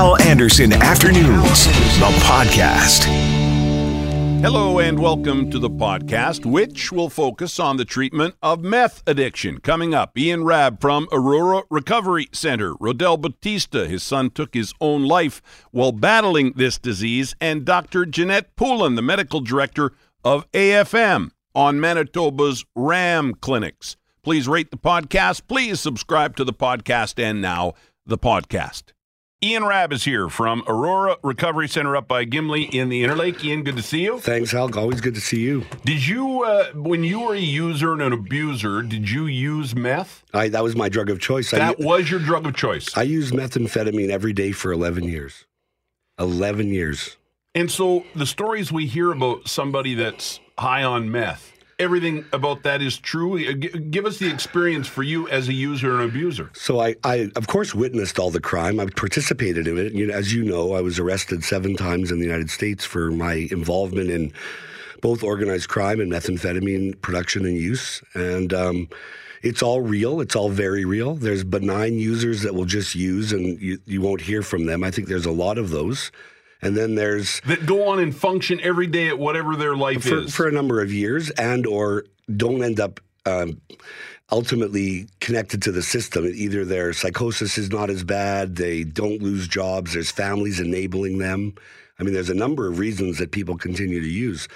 Hal Anderson Afternoons, the podcast. Hello and welcome to the podcast, which will focus on the treatment of meth addiction. Coming up, Ian Rabb from Aurora Recovery Center. Rodel Batista, his son took his own life while battling this disease, and Dr. Ginette Poulin, the medical director of AFM on Manitoba's RAM clinics. Please rate the podcast. Please subscribe to the podcast and now the podcast. Ian Rabb is here from Aurora Recovery Center up by Gimli in the Interlake. Ian, good to see you. Thanks, Hal. Always good to see you. Did you, uh, when you were a user and an abuser, did you use meth? I, that was my drug of choice. That I, was your drug of choice. I used methamphetamine every day for 11 years. 11 years. And so the stories we hear about somebody that's high on meth, everything about that is true. Uh, Give us the experience for you as a user and abuser. So I, I, of course, witnessed all the crime. I participated in it. You know, as you know, I was arrested seven times in the United States for my involvement in both organized crime and methamphetamine production and use. And um, it's all real. It's all very real. There's benign users that will just use, and you, you won't hear from them. I think there's a lot of those. And then there's That go on and function every day at whatever their life for, is. for a number of years and or don't end up um, ultimately connected to the system. Either their psychosis is not as bad they don't lose jobs there's families enabling them. I mean there's a number of reasons that people continue to use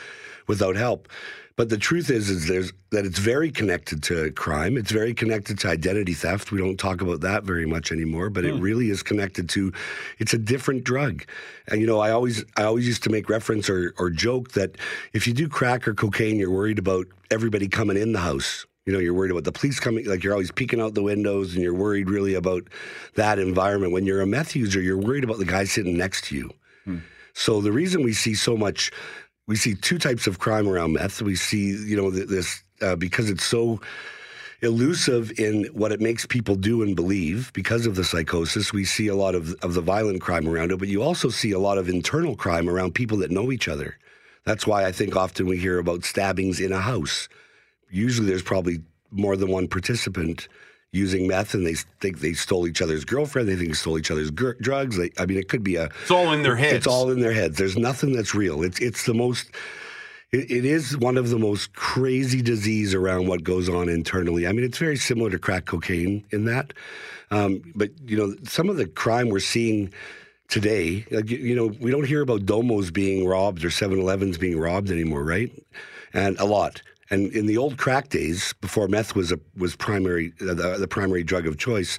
without help but the truth is is there's that it's very connected to crime. It's very connected to identity theft. We don't talk about that very much anymore but it hmm. really is connected to it's a different drug. And you know i always i always used to make reference or, or joke that if you do crack or cocaine you're worried about everybody coming in the house. You know you're worried about the police coming like you're always peeking out the windows and you're worried really about that environment. When you're a meth user you're worried about the guy sitting next to you. Hmm. So the reason we see so much, we see two types of crime around meth. We see, you know, this uh, because it's so elusive in what it makes people do and believe because of the psychosis. We see a lot of of the violent crime around it, but you also see a lot of internal crime around people that know each other. That's why I think often we hear about stabbings in a house. Usually, there's probably more than one participant using meth, and they think they stole each other's girlfriend. They think they stole each other's gr- drugs. They, I mean, it could be a it's all in their heads. it's all in their heads. There's nothing that's real. It's it's the most. It, it is one of the most crazy disease around what goes on internally. I mean, it's very similar to crack cocaine in that. Um, but you know, some of the crime we're seeing today, like, you- you know, we don't hear about domos being robbed or 7-Elevens being robbed anymore, right? And a lot. And in the old crack days, before meth was a was primary uh, the, the primary drug of choice,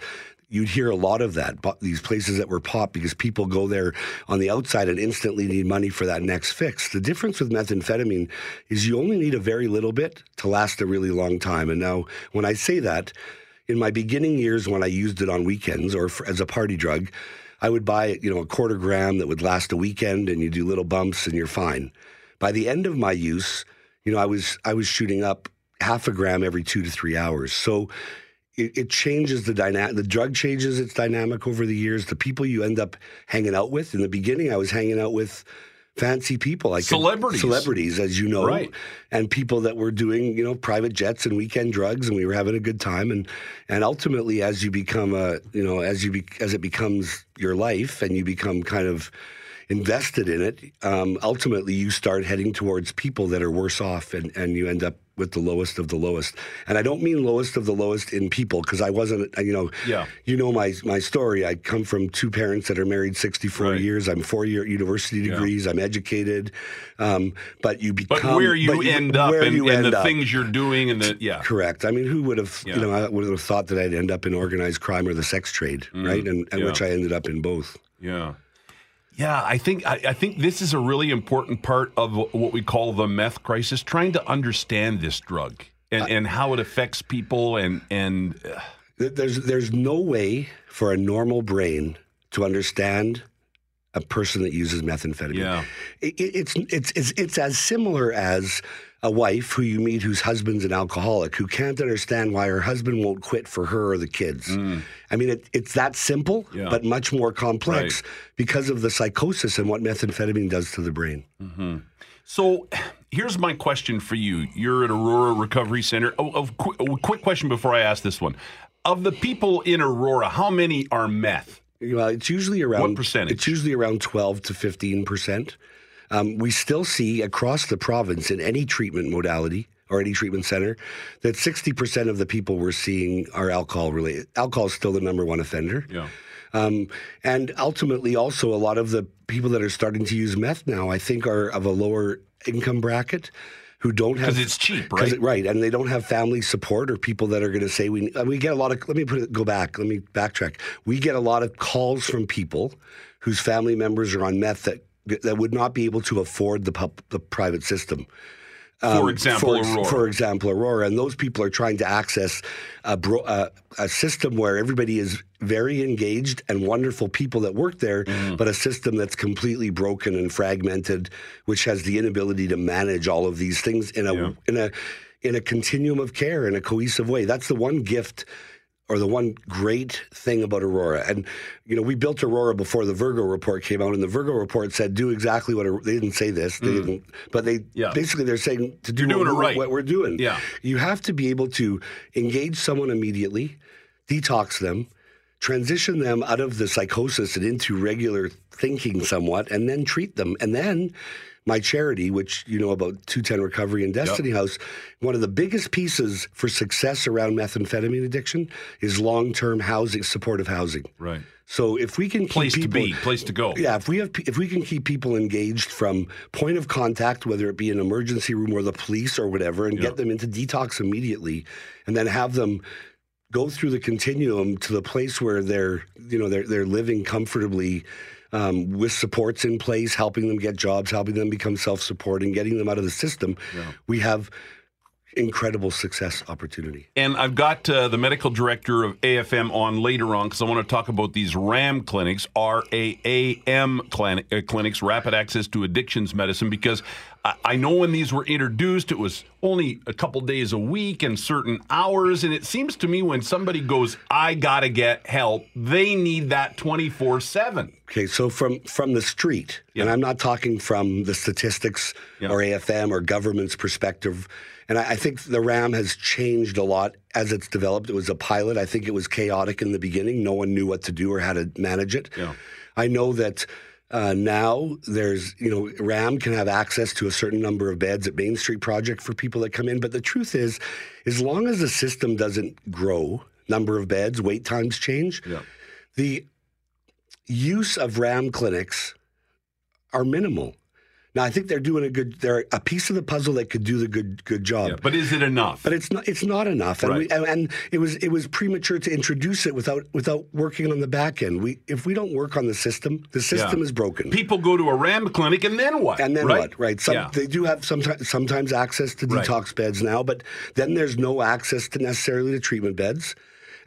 you'd hear a lot of that. But these places that were popped because people go there on the outside and instantly need money for that next fix. The difference with methamphetamine is you only need a very little bit to last a really long time. And now, when I say that, in my beginning years when I used it on weekends or for, as a party drug, I would buy you know a quarter gram that would last a weekend, and you do little bumps and you're fine. By the end of my use, you know I was I was shooting up half a gram every two to three hours. So it, it changes the dynamic. The drug changes its dynamic over the years. The people you end up hanging out with. In the beginning, I was hanging out with fancy people like Celebrities. celebrities, as you know, Right. and people that were doing you know private jets and weekend drugs, and we were having a good time. And and ultimately, as you become a you know as you be, as it becomes your life, and you become kind of invested in it, um, ultimately you start heading towards people that are worse off, and, and you end up with the lowest of the lowest. And I don't mean lowest of the lowest in people because I wasn't, you know, Yeah. you know my my story. I come from two parents that are married 64 Right. years. I'm four year university Yeah. degrees. I'm educated, um, but you become. but where you but end up where and, you and end the up. things you're doing and the yeah. Correct. I mean, who would have, Yeah. you know, I would have thought that I'd end up in organized crime or the sex trade, right? And, and Mm. yeah. which I ended up in both. Yeah. Yeah, I think I, I think this is a really important part of what we call the meth crisis, trying to understand this drug and, and how it affects people and and uh, There's there's no way for a normal brain to understand a person that uses methamphetamine. Yeah. It, it- it's, it's it's it's as similar as a wife who you meet whose husband's an alcoholic who can't understand why her husband won't quit for her or the kids. I mean, it, it's that simple, Mm. Yeah. but much more complex because of the psychosis and what methamphetamine does to the brain. So here's my question for you. You're at Aurora Recovery Center. Oh, oh, qu- oh, quick question before I ask this one. Of the people in Aurora, how many are meth Well, it's usually around What percentage? It's usually around twelve to fifteen percent. Um, we still see across the province in any treatment modality or any treatment center that sixty percent of the people we're seeing are alcohol related. Alcohol is still the number one offender. Yeah. Um, and ultimately, also a lot of the people that are starting to use meth now, I think, are of a lower income bracket who don't have 'Cause it's cheap, right? it- right, and they don't have family support or people that are going to say we. uh, We get a lot of. Let me put it. Go back. Let me backtrack. We get a lot of calls from people whose family members are on meth that that would not be able to afford the pub, the private system. For example, Um, for, Aurora. for example, Aurora, and those people are trying to access a, bro, a, a system where everybody is very engaged and wonderful people that work there, Mm-hmm. but a system that's completely broken and fragmented, which has the inability to manage all of these things in a Yeah. in a in a continuum of care in a cohesive way. That's the one gift or the one great thing about Aurora. And, you know, we built Aurora before the Virgo report came out, and the Virgo report said do exactly what, they didn't say this, they didn't, but they Mm. Yeah. basically they're saying to do what, right. what we're doing. Yeah. You have to be able to engage someone immediately, detox them, transition them out of the psychosis and into regular thinking somewhat, and then treat them. And then my charity, which you know about 210 Recovery and Destiny House, one of the biggest pieces for success around methamphetamine addiction is long term housing, supportive housing. Right. So if we can keep Place to be, place to go. yeah, if we have if we can keep people engaged from point of contact, whether it be an emergency room or the police or whatever, and get them into detox immediately, and then have them go through the continuum to the place where they're you know they're they're living comfortably. Um, with supports in place, helping them get jobs, helping them become self-supporting, getting them out of the system, we have incredible success opportunity. And I've got uh, the medical director of AFM on later on because I want to talk about these RAM clinics, R A A M clinic, uh, clinics, rapid access to addictions medicine, because I, I know when these were introduced, it was only a couple days a week and certain hours. And it seems to me when somebody goes, I got to get help, they need that 24 7. Okay, so from from the street, and I'm not talking from the statistics Yeah. or AFM or government's perspective. And I, I think the RAM has changed a lot as it's developed. It was a pilot. I think it was chaotic in the beginning. No one knew what to do or how to manage it. Yeah. I know that uh, now there's, you know, RAM can have access to a certain number of beds at Main Street Project for people that come in. But the truth is, as long as the system doesn't grow, number of beds, wait times change, Yeah. the use of RAM clinics are minimal. Now, I think they're doing a good. They're a piece of the puzzle that could do the good good job. Yeah. But is it enough? But it's not. It's not enough, and, we, Right. and, and it was it was premature to introduce it without without working on the back end. We if we don't work on the system, the system is broken. People go to a RAM clinic and then what? And then right? what? Right. Some, yeah. They do have sometimes sometimes access to Right. detox beds now, but then there's no access to necessarily to treatment beds,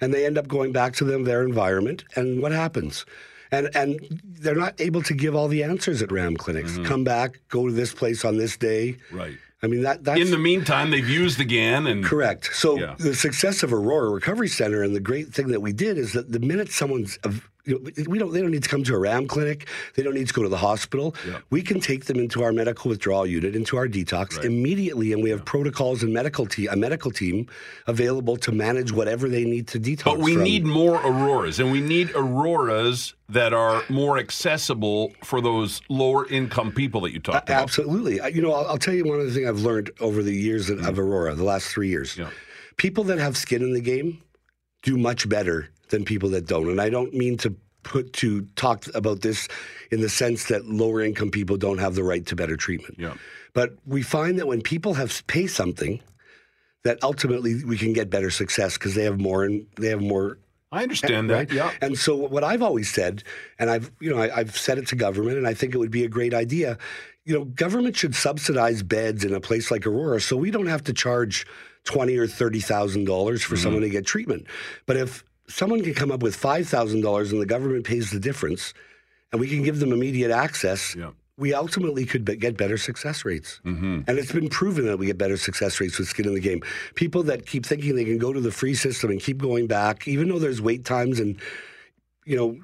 and they end up going back to them their environment. And what happens? And and they're not able to give all the answers at RAM clinics. Come back, go to this place on this day. Mm-hmm. Right. I mean that that's In the meantime, they've used again and Correct. So Yeah. the success of Aurora Recovery Center and the great thing that we did is that the minute someone's, of- you know, we don't, they don't need to come to a RAM clinic. They don't need to go to the hospital. Yeah. We can take them into our medical withdrawal unit, into our detox immediately, and we have protocols and medical te- a medical team available to manage whatever they need to detox. But we from. need more auroras, and we need auroras that are more accessible for those lower income people that you talked about. Absolutely. You know, I'll, I'll tell you one other thing I've learned over the years of, of mm-hmm. Aurora, the last three years. Yeah. People that have skin in the game do much better than people that don't. And I don't mean to put to talk about this in the sense that lower income people don't have the right to better treatment. Yeah. But we find that when people have pay something, that ultimately we can get better success because they have more and they have more I understand that. Yeah. And so what I've always said, and I've you know I, I've said it to government, and I think it would be a great idea. You know, government should subsidize beds in a place like Aurora, so we don't have to charge twenty or thirty thousand dollars Mm-hmm. for someone to get treatment. But if someone can come up with five thousand dollars and the government pays the difference, and we can give them immediate access. Yeah. We ultimately could be- get better success rates. Mm-hmm. And it's been proven that we get better success rates with skin in the game. People that keep thinking they can go to the free system and keep going back, even though there's wait times and, you know,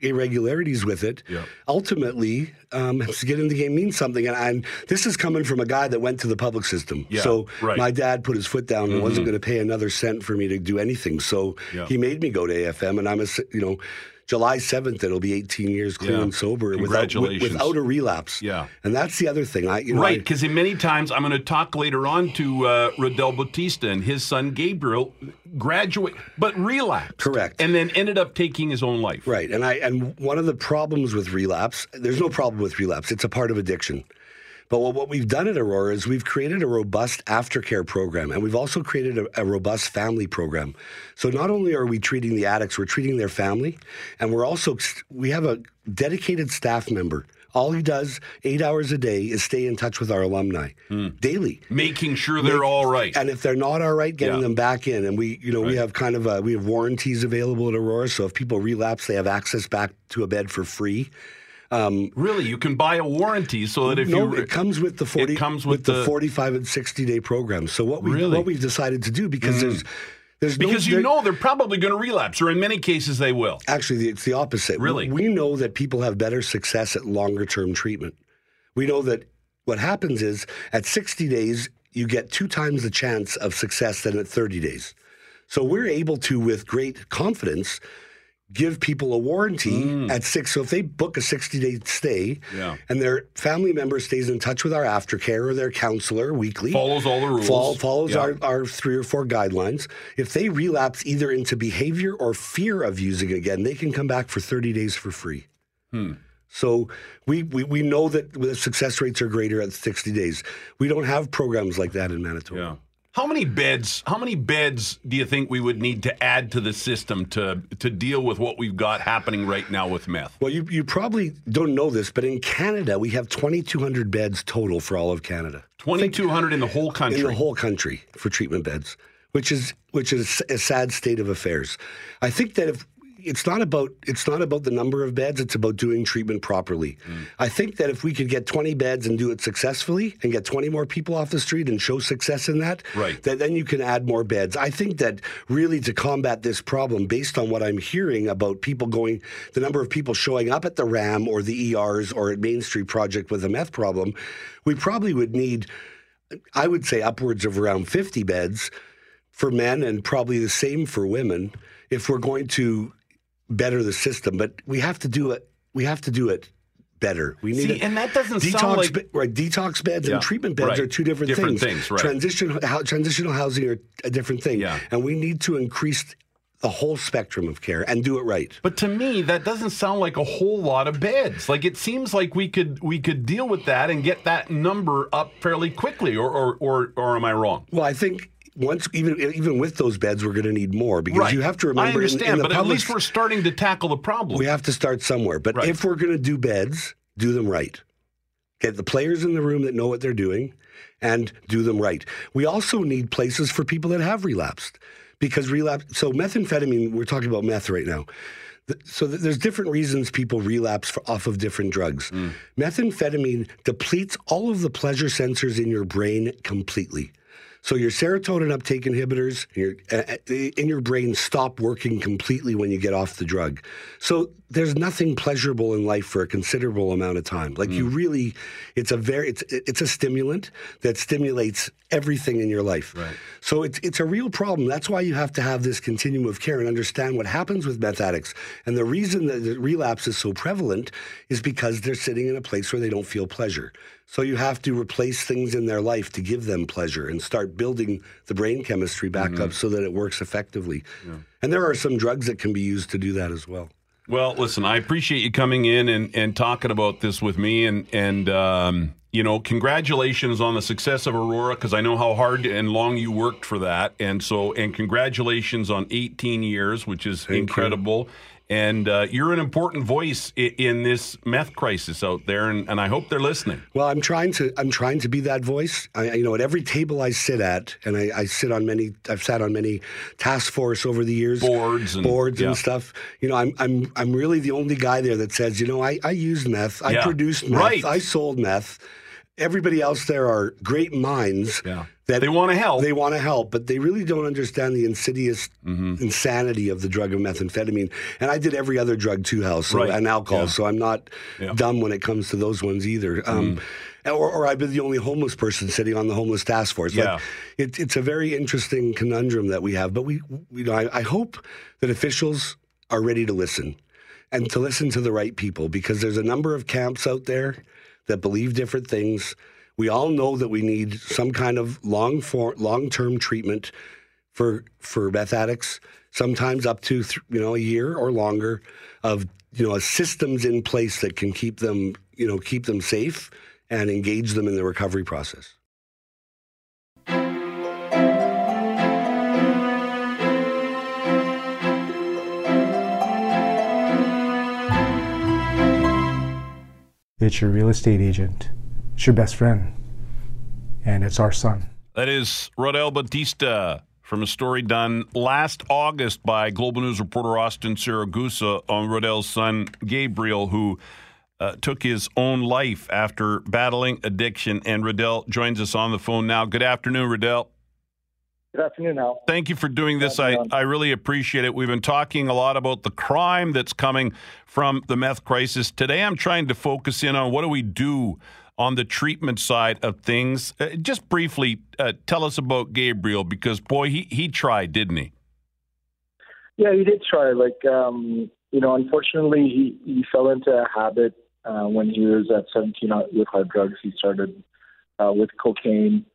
irregularities with it, Yeah. ultimately, um, skin in the game means something. And, and this is coming from a guy that went to the public system. Yeah, so right. Mm-hmm. my dad put his foot down and wasn't going to pay another cent for me to do anything. So Yeah. he made me go to AFM, and I'm a, you know, July 7th, it'll be 18 years clean Yeah. and sober without, without a relapse. Yeah. And that's the other thing. I, you know, Right, because many times I'm going to talk later on to uh, Rodel Bautista and his son Gabriel graduate, but relapsed. Correct. And then ended up taking his own life. Right. And I and one of the problems with relapse, there's no problem with relapse. It's a part of addiction. But what, what we've done at Aurora is we've created a robust aftercare program and we've also created a, a robust family program. So not only are we treating the addicts, we're treating their family and we're also we have a dedicated staff member. All he does 8 hours a day is stay in touch with our alumni hmm. daily. Making sure they're all right. And if they're not all right, getting Yeah. them back in. And we, you know, we have kind of a, we have warranties available at Aurora. So if people relapse, they have access back to a bed for free. Really, you can buy a warranty so that if no, you it comes with the forty. it comes with the, the- forty-five and sixty-day program. So what we Really? Mm. what we've decided to do because there's there's no, because you know they're probably going to relapse, or in many cases they will. Actually, it's the opposite. Really? We know that people have better success at longer term treatment. We know that what happens is at 60 days, you get two times the chance of success than at 30 days. So we're able to, with great confidence, give people a warranty at six. So if they book a 60 day stay Mm. Yeah. and their family member stays in touch with our aftercare or their counselor weekly, Follows all the rules. Fol- follows Yeah. our, our three or four guidelines. If they relapse either into behavior or fear of using again, they can come back for 30 days for free. Hmm. So we, we, we know that the success rates are greater at 60 days. We don't have programs like that in Manitoba. Yeah. How many beds? How many beds do you think we would need to add to the system to to deal with what we've got happening right now with meth? Well, you, you probably don't know this, but in Canada, we have 2,200 beds total for all of Canada. Twenty two hundred in the whole country. in the whole country for treatment beds, which is which is a sad state of affairs. I think that if it's not about it's not about the number of beds, it's about doing treatment properly. Mm. I think that if we could get 20 beds and do it successfully and get 20 more people off the street and show success in that, Right. that then you can add more beds. I think that really to combat this problem based on what I'm hearing about people going the number of people showing up at the RAM or the ERs or at Main Street Project with a meth problem, we probably would need I would say upwards of around 50 beds for men and probably the same for women if we're going to better the system. But we have to do it. We have to do it better. We need See, it. and that doesn't detox sound like be- right. Detox beds Yeah, and treatment beds right. are two different, Different things. things, right. Transition transitional housing are a different thing. Yeah. And we need to increase the whole spectrum of care and do it right. But to me, that doesn't sound like a whole lot of beds. Like it seems like we could we could deal with that and get that number up fairly quickly. Or or or, or am I wrong? Well, I think once even even with those beds, we're going to need more because right. you have to remember. I in- understand, in, the but at least we're starting to tackle the problem. We have to start somewhere. But Right. if we're going to do beds, do them right. Get the players in the room that know what they're doing and do them right. We also need places for people that have relapsed because relapse. So, methamphetamine, we're talking about meth right now. So there's different reasons people relapse for, off of different drugs. Mm. Methamphetamine depletes all of the pleasure sensors in your brain completely. So your serotonin uptake inhibitors your, uh, uh, in your brain stop working completely when you get off the drug. So there's nothing pleasurable in life for a considerable amount of time. Like you really, it's a very, it's it's a stimulant that stimulates everything in your life. Right. So it's it's a real problem. That's why you have to have this continuum of care and understand what happens with meth addicts. And the reason that the relapse is so prevalent is because they're sitting in a place where they don't feel pleasure. So you have to replace things in their life to give them pleasure and start building the brain chemistry back up so that it works effectively. And there are some drugs that can be used to do that as well. Well, listen, I appreciate you coming in and, and talking about this with me, and and um, you know, congratulations on the success of Aurora because I know how hard and long you worked for that, and so and congratulations on 18 years, which is incredible. And uh, you're an important voice in, in this meth crisis out there, and, and I hope they're listening. Well, I'm trying to. I'm trying to be that voice. I, you know, at every table I sit at, and I, I sit on many. I've sat on many task force over the years, Boards and- boards yeah. and stuff. You know, I'm I'm I'm really the only guy there that says, you know, I I used meth, I Yeah. produced meth, Right. I sold meth. Everybody else there are great minds. Yeah. That They wanna help. They want to help, but they really don't understand the insidious Mm-hmm. insanity of the drug of methamphetamine. And I did every other drug too, Hal, so, Right. and alcohol. Yeah. So I'm not Yeah. dumb when it comes to those ones either. Um, or, or I've been the only homeless person sitting on the homeless task force. Like, Yeah. it, it's a very interesting conundrum that we have. But we, you know, I, I hope that officials are ready to listen. and to listen to the right people because there's a number of camps out there that believe different things. We all know that we need some kind of long for, long-term treatment for for meth addicts, sometimes up to th- you know a year or longer of you know systems in place that can keep them you know keep them safe and engage them in the recovery process. It's your real estate agent. It's your best friend. And it's our son. That is Rodel Batista from a story done last August by Global News reporter Austin Siragusa on Rodel's son, Gabriel, who uh, took his own life after battling addiction. And Rodel joins us on the phone now. Good afternoon, Rodel. Good afternoon, Al. Thank you for doing this. I, I really appreciate it. We've been talking a lot about the crime that's coming from the meth crisis. Today, I'm trying to focus in on what do we do on the treatment side of things. Uh, just briefly, uh, tell us about Gabriel because, boy, he, he tried, didn't he? Yeah, he did try. Like, um, you know, unfortunately, he, he fell into a habit uh, when he was at 17 with hard drugs. He started uh, with cocaine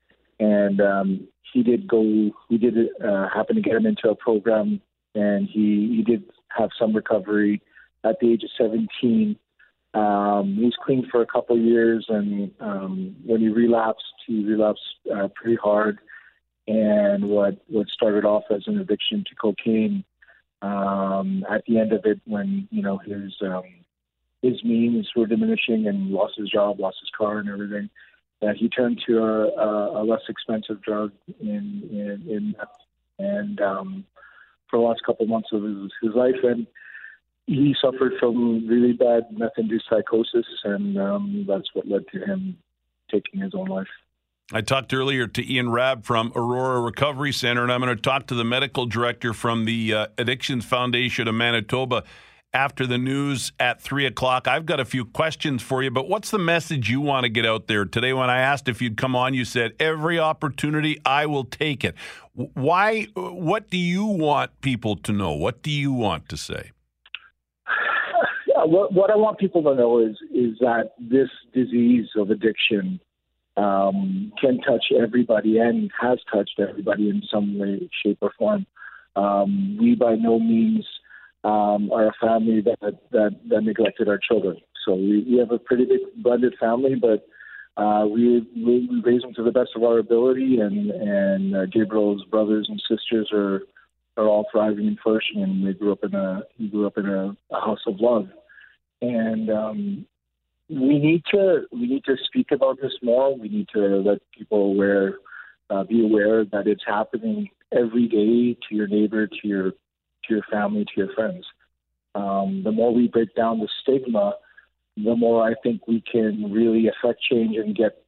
and um, he did go. We did uh, happen to get him into a program, and he he did have some recovery at the age of 17. Um, he was clean for a couple of years, and um, when he relapsed, he relapsed uh, pretty hard. And what what started off as an addiction to cocaine, um, at the end of it, when you know his um, his means were diminishing and lost his job, lost his car, and everything, that he turned to a, a less expensive drug in in, in and um, for the last couple months of his, his life, and he suffered from really bad meth-induced psychosis, and um, that's what led to him taking his own life. I talked earlier to Ian Rabb from Aurora Recovery Center, and I'm going to talk to the medical director from the uh, Addictions Foundation of Manitoba after the news at three o'clock. I've got a few questions for you, but what's the message you want to get out there today? When I asked if you'd come on, you said every opportunity I will take it. Why? What do you want people to know? What do you want to say? What, what I want people to know is is that this disease of addiction um, can touch everybody and has touched everybody in some way, shape, or form. Um, we by no means um, are a family that, that, that neglected our children. So we, we have a pretty big blended family, but uh, we, we raise them to the best of our ability, and and uh, Gabriel's brothers and sisters are are all thriving and flourishing, and they grew up in a grew up in a, a house of love, and um, we need to we need to speak about this more. We need to let people aware, uh, be aware that it's happening every day to your neighbor, to your to your family, to your friends. Um, the more we break down the stigma, the more I think we can really affect change and get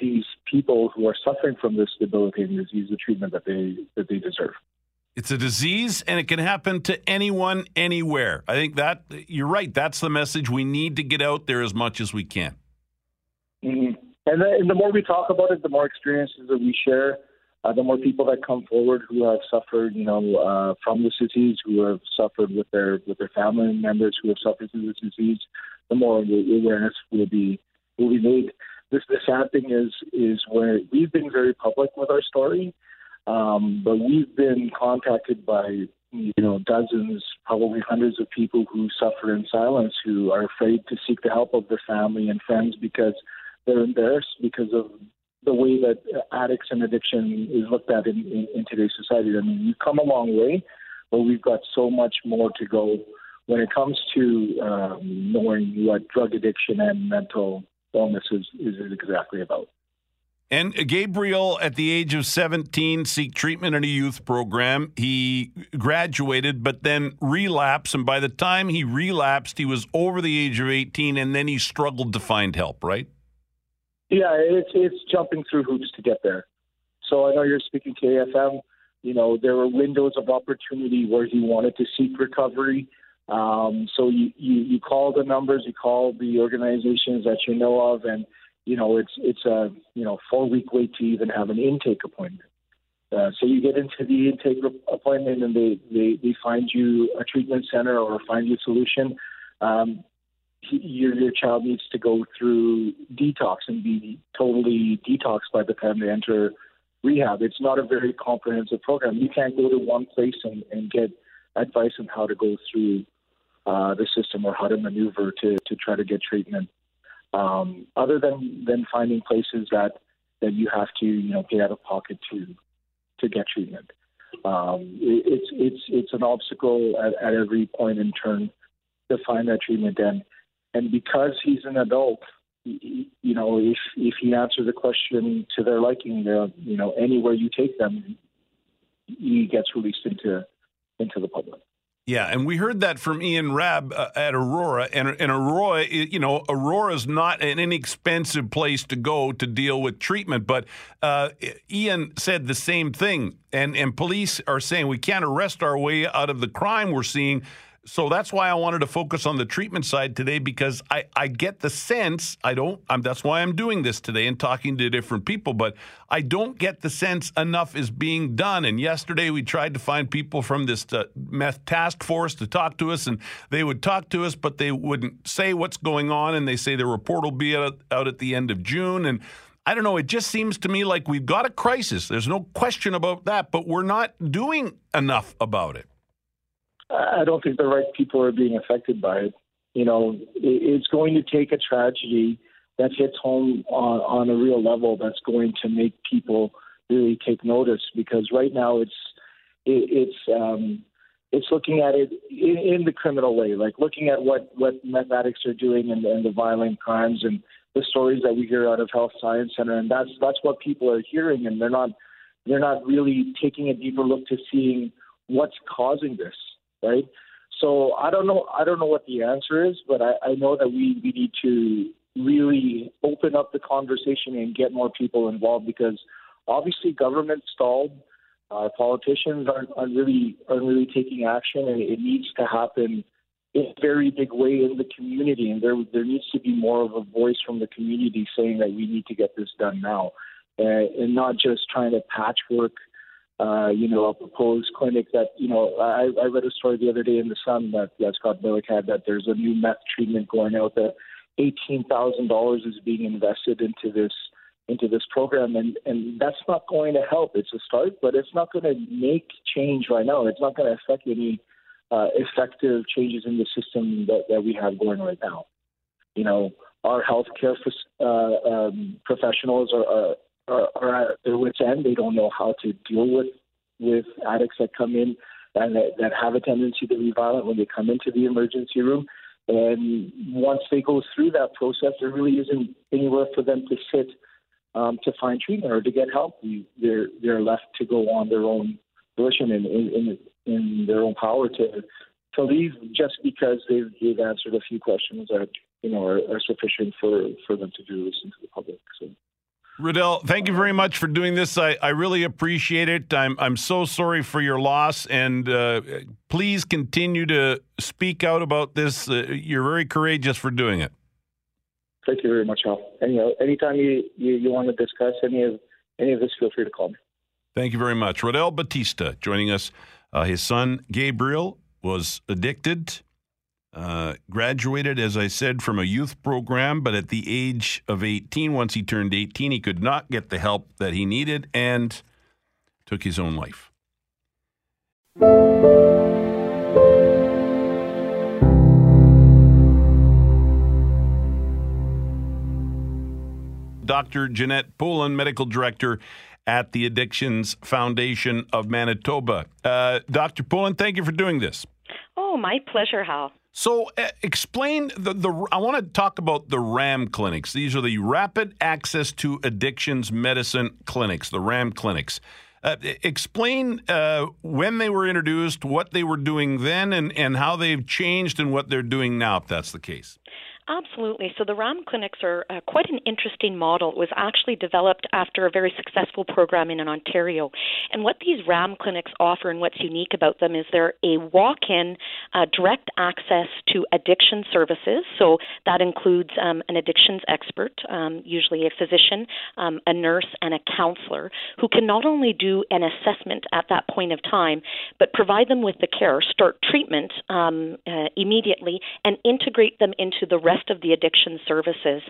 these people who are suffering from this debilitating disease the treatment that they that they deserve. It's a disease and it can happen to anyone anywhere. I think that you're right. That's the message we need to get out there as much as we can. Mm-hmm. And, the, and the more we talk about it, the more experiences that we share, uh, the more people that come forward who have suffered, you know, uh, from this disease, who have suffered with their with their family members who have suffered through this disease, the more awareness will be will be made. This the sad thing is is where we've been very public with our story, um, but we've been contacted by you know dozens, probably hundreds of people who suffer in silence, who are afraid to seek the help of their family and friends because they're embarrassed because of the way that addicts and addiction is looked at in, in, in today's society. I mean, we've come a long way, but we've got so much more to go when it comes to um, knowing what drug addiction and mental illness is, is exactly about. And Gabriel, at the age of 17, seek treatment in a youth program. He graduated, but then relapsed. And by the time he relapsed, he was over the age of 18, and then he struggled to find help, right? Yeah, it's it's jumping through hoops to get there. So I know you're speaking to AFM. You know, there were windows of opportunity where he wanted to seek recovery. Um, so you, you you call the numbers, you call the organizations that you know of, and you know it's it's a you know four week wait to even have an intake appointment. Uh, so you get into the intake appointment, and they, they they find you a treatment center or find you a solution. um, your your child needs to go through detox and be totally detoxed by the time they enter rehab. It's not a very comprehensive program. You can't go to one place and, and get advice on how to go through uh, the system or how to maneuver to, to try to get treatment. Um, other than, than finding places that, that you have to you know pay out of pocket to to get treatment. Um, it, it's it's it's an obstacle at, at every point in turn to find that treatment and and because he's an adult, he, you know, if if he answers the question to their liking, you know, anywhere you take them, he gets released into into the public. Yeah, and we heard that from Ian Rabb uh, at Aurora, and, and Aurora, you know, Aurora is not an inexpensive place to go to deal with treatment. But uh, Ian said the same thing, and and police are saying we can't arrest our way out of the crime we're seeing so that's why I wanted to focus on the treatment side today because I, I get the sense I don't I'm, that's why I'm doing this today and talking to different people but I don't get the sense enough is being done and yesterday we tried to find people from this uh, meth task force to talk to us and they would talk to us but they wouldn't say what's going on and they say the report will be out, out at the end of June and I don't know. It just seems to me like we've got a crisis. There's no question about that, but we're not doing enough about it. I don't think the right people are being affected by it. You know, it's going to take a tragedy that hits home on, on a real level that's going to make people really take notice because right now it's it, it's um, it's looking at it in, in the criminal way, like looking at what what meth addicts are doing and, and the violent crimes and the stories that we hear out of Health Science Center, and that's that's what people are hearing, and they're not they're not really taking a deeper look to seeing what's causing this right? So I don't know. I don't know what the answer is, but I, I know that we, we need to really open up the conversation and get more people involved because obviously government stalled. Uh, politicians aren't, aren't really aren't really taking action, and it needs to happen in a very big way in the community. And there there needs to be more of a voice from the community saying that we need to get this done now, uh, and not just trying to patchwork uh, you know, a proposed clinic that, you know, I, I read a story the other day in the Sun that, that Scott Billeck had that there's a new meth treatment going out that $18,000 is being invested into this into this program. And and that's not going to help. It's a start but it's not going to make change right now. It's not going to affect any uh, effective changes in the system that, that we have going right now. You know our healthcare uh, um, professionals are, are are, are at their wits' end. They don't know how to deal with with addicts that come in and that, that have a tendency to be violent when they come into the emergency room. And once they go through that process, there really isn't anywhere for them to sit um, to find treatment or to get help. They're they're left to go on their own volition and in, in, in their own power to to leave just because they've, they've answered a few questions that you know are, are sufficient for for them to do listen to the public. So. Rodel, thank you very much for doing this. I, I really appreciate it. I'm I'm so sorry for your loss, and uh, please continue to speak out about this. Uh, you're very courageous for doing it. Thank you very much, Al. And you know, anytime you, you, you want to discuss any of any of this, feel free to call me. Thank you very much, Rodel Batista, joining us. Uh, his son Gabriel was addicted uh, graduated, as I said, from a youth program, but at the age of 18, once he turned 18, he could not get the help that he needed and took his own life. Dr. Ginette Poulin, medical director at the Addictions Foundation of Manitoba. Uh, Dr. Poulin, thank you for doing this. Oh, my pleasure, Hal. So, uh, explain the, the. I want to talk about the RAM clinics. These are the Rapid Access to Addictions Medicine Clinics, the RAM clinics. Uh, explain uh, when they were introduced, what they were doing then, and, and how they've changed and what they're doing now, if that's the case. Absolutely. So the RAM clinics are uh, quite an interesting model. It was actually developed after a very successful program in Ontario. And what these RAM clinics offer and what's unique about them is they're a walk in, uh, direct access to addiction services. So that includes um, an addictions expert, um, usually a physician, um, a nurse, and a counselor, who can not only do an assessment at that point of time, but provide them with the care, start treatment um, uh, immediately, and integrate them into the rest of the addiction services.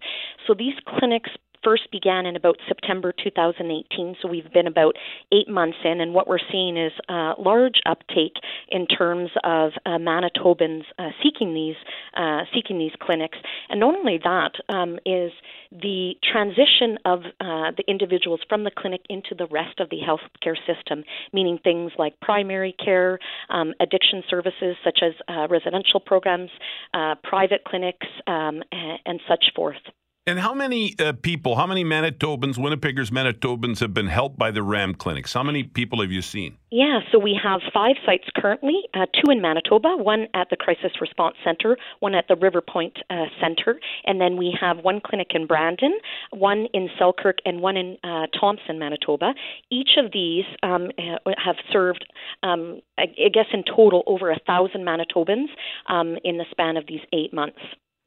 So these clinics first began in about September 2018, so we've been about eight months in, and what we're seeing is uh, large uptake in terms of uh, Manitobans uh, seeking these uh, seeking these clinics. And not only that um, is the transition of uh, the individuals from the clinic into the rest of the healthcare system, meaning things like primary care, um, addiction services such as uh, residential programs, private clinics, um, and, and such forth. And how many uh, people, how many Manitobans, Winnipeggers, Manitobans have been helped by the RAM clinics? How many people have you seen? Yeah, so we have five sites currently uh, two in Manitoba, one at the Crisis Response Center, one at the River Point uh, Center, and then we have one clinic in Brandon, one in Selkirk, and one in uh, Thompson, Manitoba. Each of these um, have served, um, I guess, in total over a thousand Manitobans um, in the span of these eight months.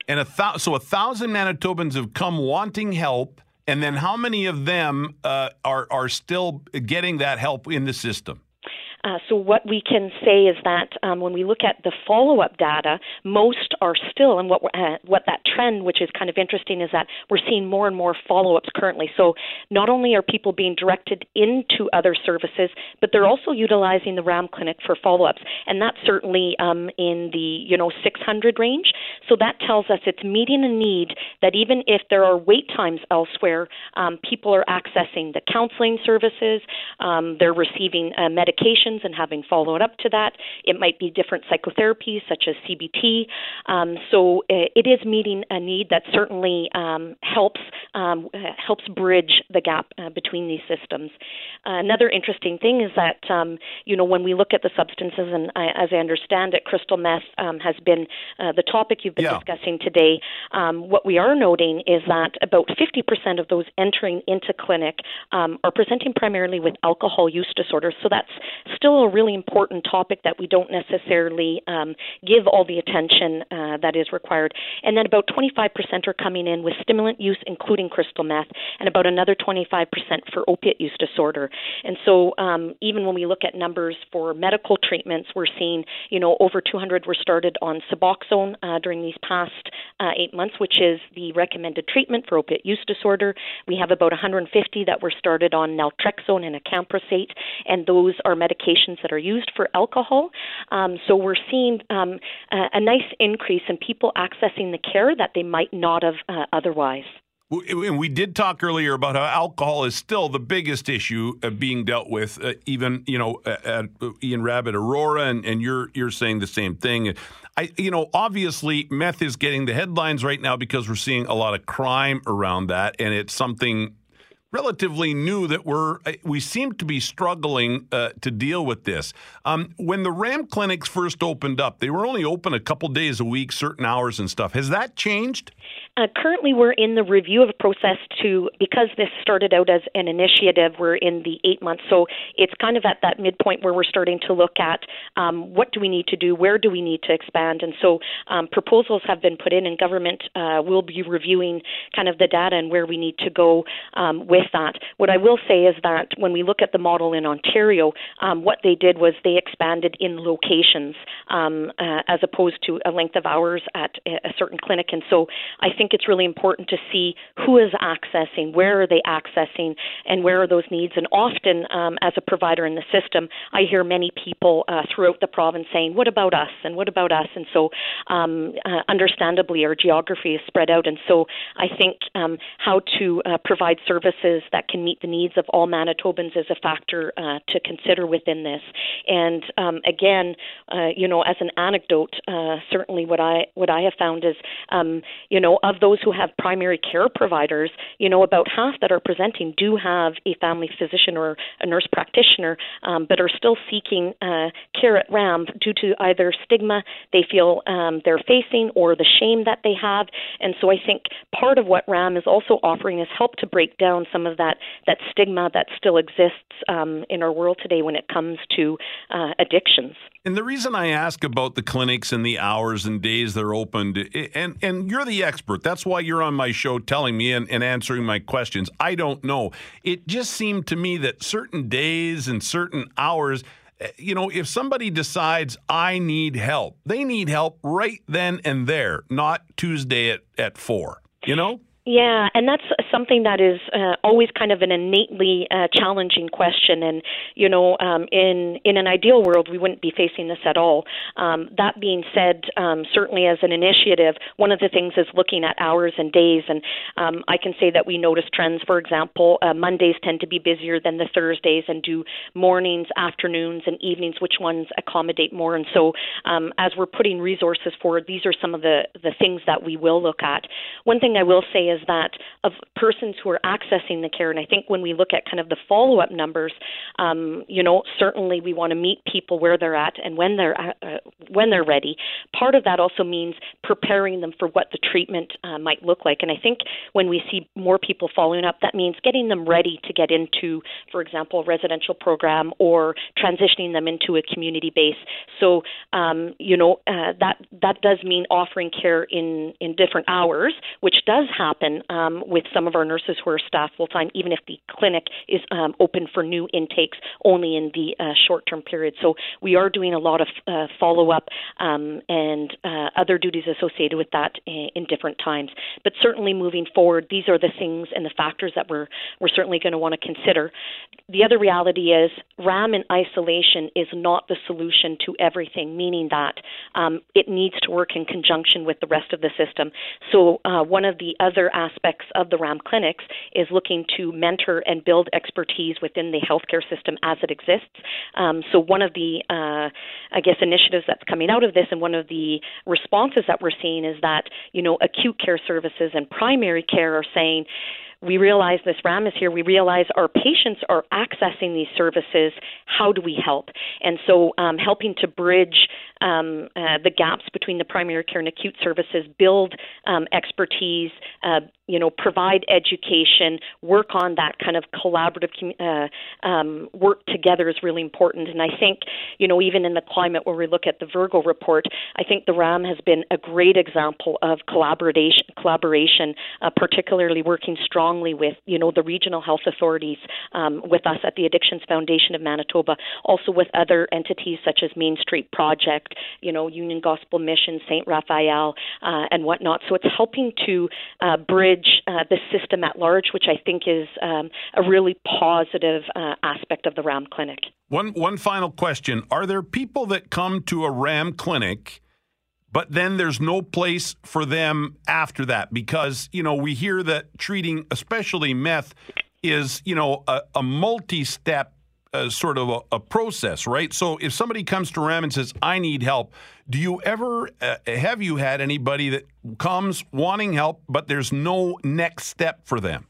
And a th- so a thousand Manitobans have come wanting help, and then how many of them uh, are are still getting that help in the system? Uh, so what we can say is that um, when we look at the follow-up data, most are still, and what uh, what that trend, which is kind of interesting, is that we're seeing more and more follow-ups currently. So not only are people being directed into other services, but they're also utilizing the RAM clinic for follow-ups, and that's certainly um, in the you know 600 range. So that tells us it's meeting a need that even if there are wait times elsewhere, um, people are accessing the counseling services, um, they're receiving uh, medication and having followed up to that. It might be different psychotherapies such as CBT. Um, so uh, it is meeting a need that certainly um, helps um, helps bridge the gap uh, between these systems. Uh, another interesting thing is that um, you know when we look at the substances, and I, as I understand it, crystal meth um, has been uh, the topic you've been yeah. discussing today. Um, what we are noting is that about 50% of those entering into clinic are presenting primarily with alcohol use disorders. So that's still a really important topic that we don't necessarily um, give all the attention uh, that is required. And then about 25% are coming in with stimulant use, including crystal meth, and about another 25% for opiate use disorder. And so um, even when we look at numbers for medical treatments, we're seeing, you know, over 200 were started on Suboxone uh, during these past uh, eight months, which is the recommended treatment for opiate use disorder. We have about 150 that were started on naltrexone and acamprosate, and those are medications medications that are used for alcohol. Um, so we're seeing um, a, a, nice increase in people accessing the care that they might not have uh, otherwise. And we did talk earlier about how alcohol is still the biggest issue uh, being dealt with, uh, even you know Ian Rabb at Aurora, and, and you're you're saying the same thing. I you know obviously meth is getting the headlines right now because we're seeing a lot of crime around that, and it's something relatively new that we're uh, we seem to be struggling uh, to deal with this. Um, when the RAM clinics first opened up, they were only open a couple days a week, certain hours and stuff. Has that changed? Uh, currently, we're in the review of process to because this started out as an initiative. We're in the eight months, so it's kind of at that midpoint where we're starting to look at um, what do we need to do, where do we need to expand, and so um, proposals have been put in, and government uh, will be reviewing kind of the data and where we need to go um, with that. What I will say is that when we look at the model in Ontario, um, what they did was they expanded in locations um, uh, as opposed to a length of hours at a certain clinic, and so I think think it's really important to see who is accessing, where are they accessing, and where are those needs. And often, um, as a provider in the system, I hear many people uh, throughout the province saying, "What about us?" and "What about us?" And so, um, uh, understandably, our geography is spread out, and so I think um, how to uh, provide services that can meet the needs of all Manitobans is a factor uh, to consider within this. And um, again, uh, you know, as an anecdote, uh, certainly what I what I have found is, um, you know, of those who have primary care providers, you know, about half that are presenting do have a family physician or a nurse practitioner, um, but are still seeking uh, care at RAM due to either stigma they feel um, they're facing or the shame that they have. And so I think part of what RAM is also offering is help to break down some of that that stigma that still exists um, in our world today when it comes to uh, addictions. And the reason I ask about the clinics and the hours and days they're opened, and, and you're the expert. That's why you're on my show telling me and, and answering my questions. I don't know. It just seemed to me that certain days and certain hours, eh, you know, if somebody decides I need help, they need help right then and there, not Tuesday at, at four, you know? Yeah, and that's something that is uh, always kind of an innately uh, challenging question. And you know, um, in in an ideal world, we wouldn't be facing this at all. Um, that being said, um, certainly as an initiative, one of the things is looking at hours and days. And um, I can say that we notice trends. For example, uh, Mondays tend to be busier than the Thursdays, and do mornings, afternoons, and evenings. Which ones accommodate more? And so, um, as we're putting resources forward, these are some of the the things that we will look at. One thing I will say is that of persons who are accessing the care, and I think when we look at kind of the follow up numbers, um, you know, certainly we want to meet people where they're at and when they're uh, uh, when they're ready. Part of that also means preparing them for what the treatment uh, might look like, and I think when we see more people following up, that means getting them ready to get into, for example, a residential program or transitioning them into a community base. So, um, you know, uh, that that does mean offering care in in different hours, which does happen happen um, with some of our nurses who are staff full time, even if the clinic is um, open for new intakes only in the uh, short term period. So we are doing a lot of uh, follow up um, and uh, other duties associated with that in, in, different times. But certainly moving forward, these are the things and the factors that we're we're certainly going to want to consider. The other reality is RAAM in isolation is not the solution to everything, meaning that um, it needs to work in conjunction with the rest of the system. So uh, one of the other aspects of the RAAM clinics is looking to mentor and build expertise within the healthcare system as it exists. Um, so one of the, uh, I guess, initiatives that's coming out of this, and one of the responses that we're seeing is that you know acute care services and primary care are saying we realize this RAAM is here. We realize our patients are accessing these services. How do we help? And so, um, helping to bridge um, uh, the gaps between the primary care and acute services, build um, expertise, uh, you know, provide education, work on that kind of collaborative uh, um, work together is really important. And I think, you know, even in the climate where we look at the Virgo report, I think the RAAM has been a great example of collaboration, collaboration, uh, particularly working strongly with, you know, the regional health authorities, um, with us at the Addictions Foundation of Manitoba, also with other entities such as Main Street Project, you know, Union Gospel Mission, St. Raphael, uh, and whatnot. So it's helping to uh, bridge bridge uh, the system at large, which I think is um, a really positive uh, aspect of the RAAM clinic. One one final question: Are there people that come to a RAAM clinic? But then there's no place for them after that because, you know, we hear that treating, especially meth, is, you know, a, a multi step uh, sort of a, a, process, right? So if somebody comes to RAAM and says, I need help, do you ever uh, have you had anybody that comes wanting help, but there's no next step for them?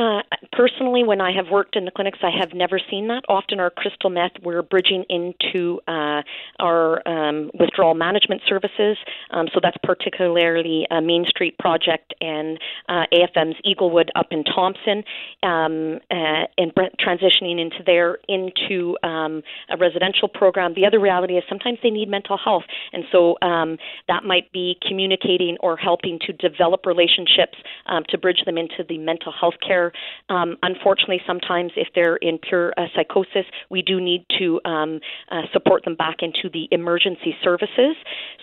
Uh, personally, when I have worked in the clinics, I have never seen that. Often, our crystal meth, we're bridging into uh, our um, withdrawal management services. Um, so that's particularly a Main Street Project and uh, AFM's Eaglewood up in Thompson, um, uh, and transitioning into there into um, a residential program. The other reality is sometimes they need mental health, and so um, that might be communicating or helping to develop relationships um, to bridge them into the mental health care um, unfortunately, sometimes if they're in pure uh, psychosis, we do need to um, uh, support them back into the emergency services.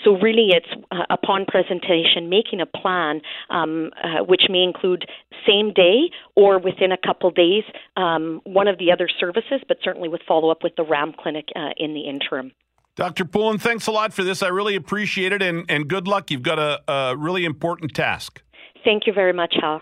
So, really, it's uh, upon presentation making a plan, um, uh, which may include same day or within a couple days, um, one of the other services, but certainly with follow up with the RAAM clinic uh, in the interim. Dr. Poulin, thanks a lot for this. I really appreciate it, and, and good luck. You've got a, a really important task. Thank you very much, Hal.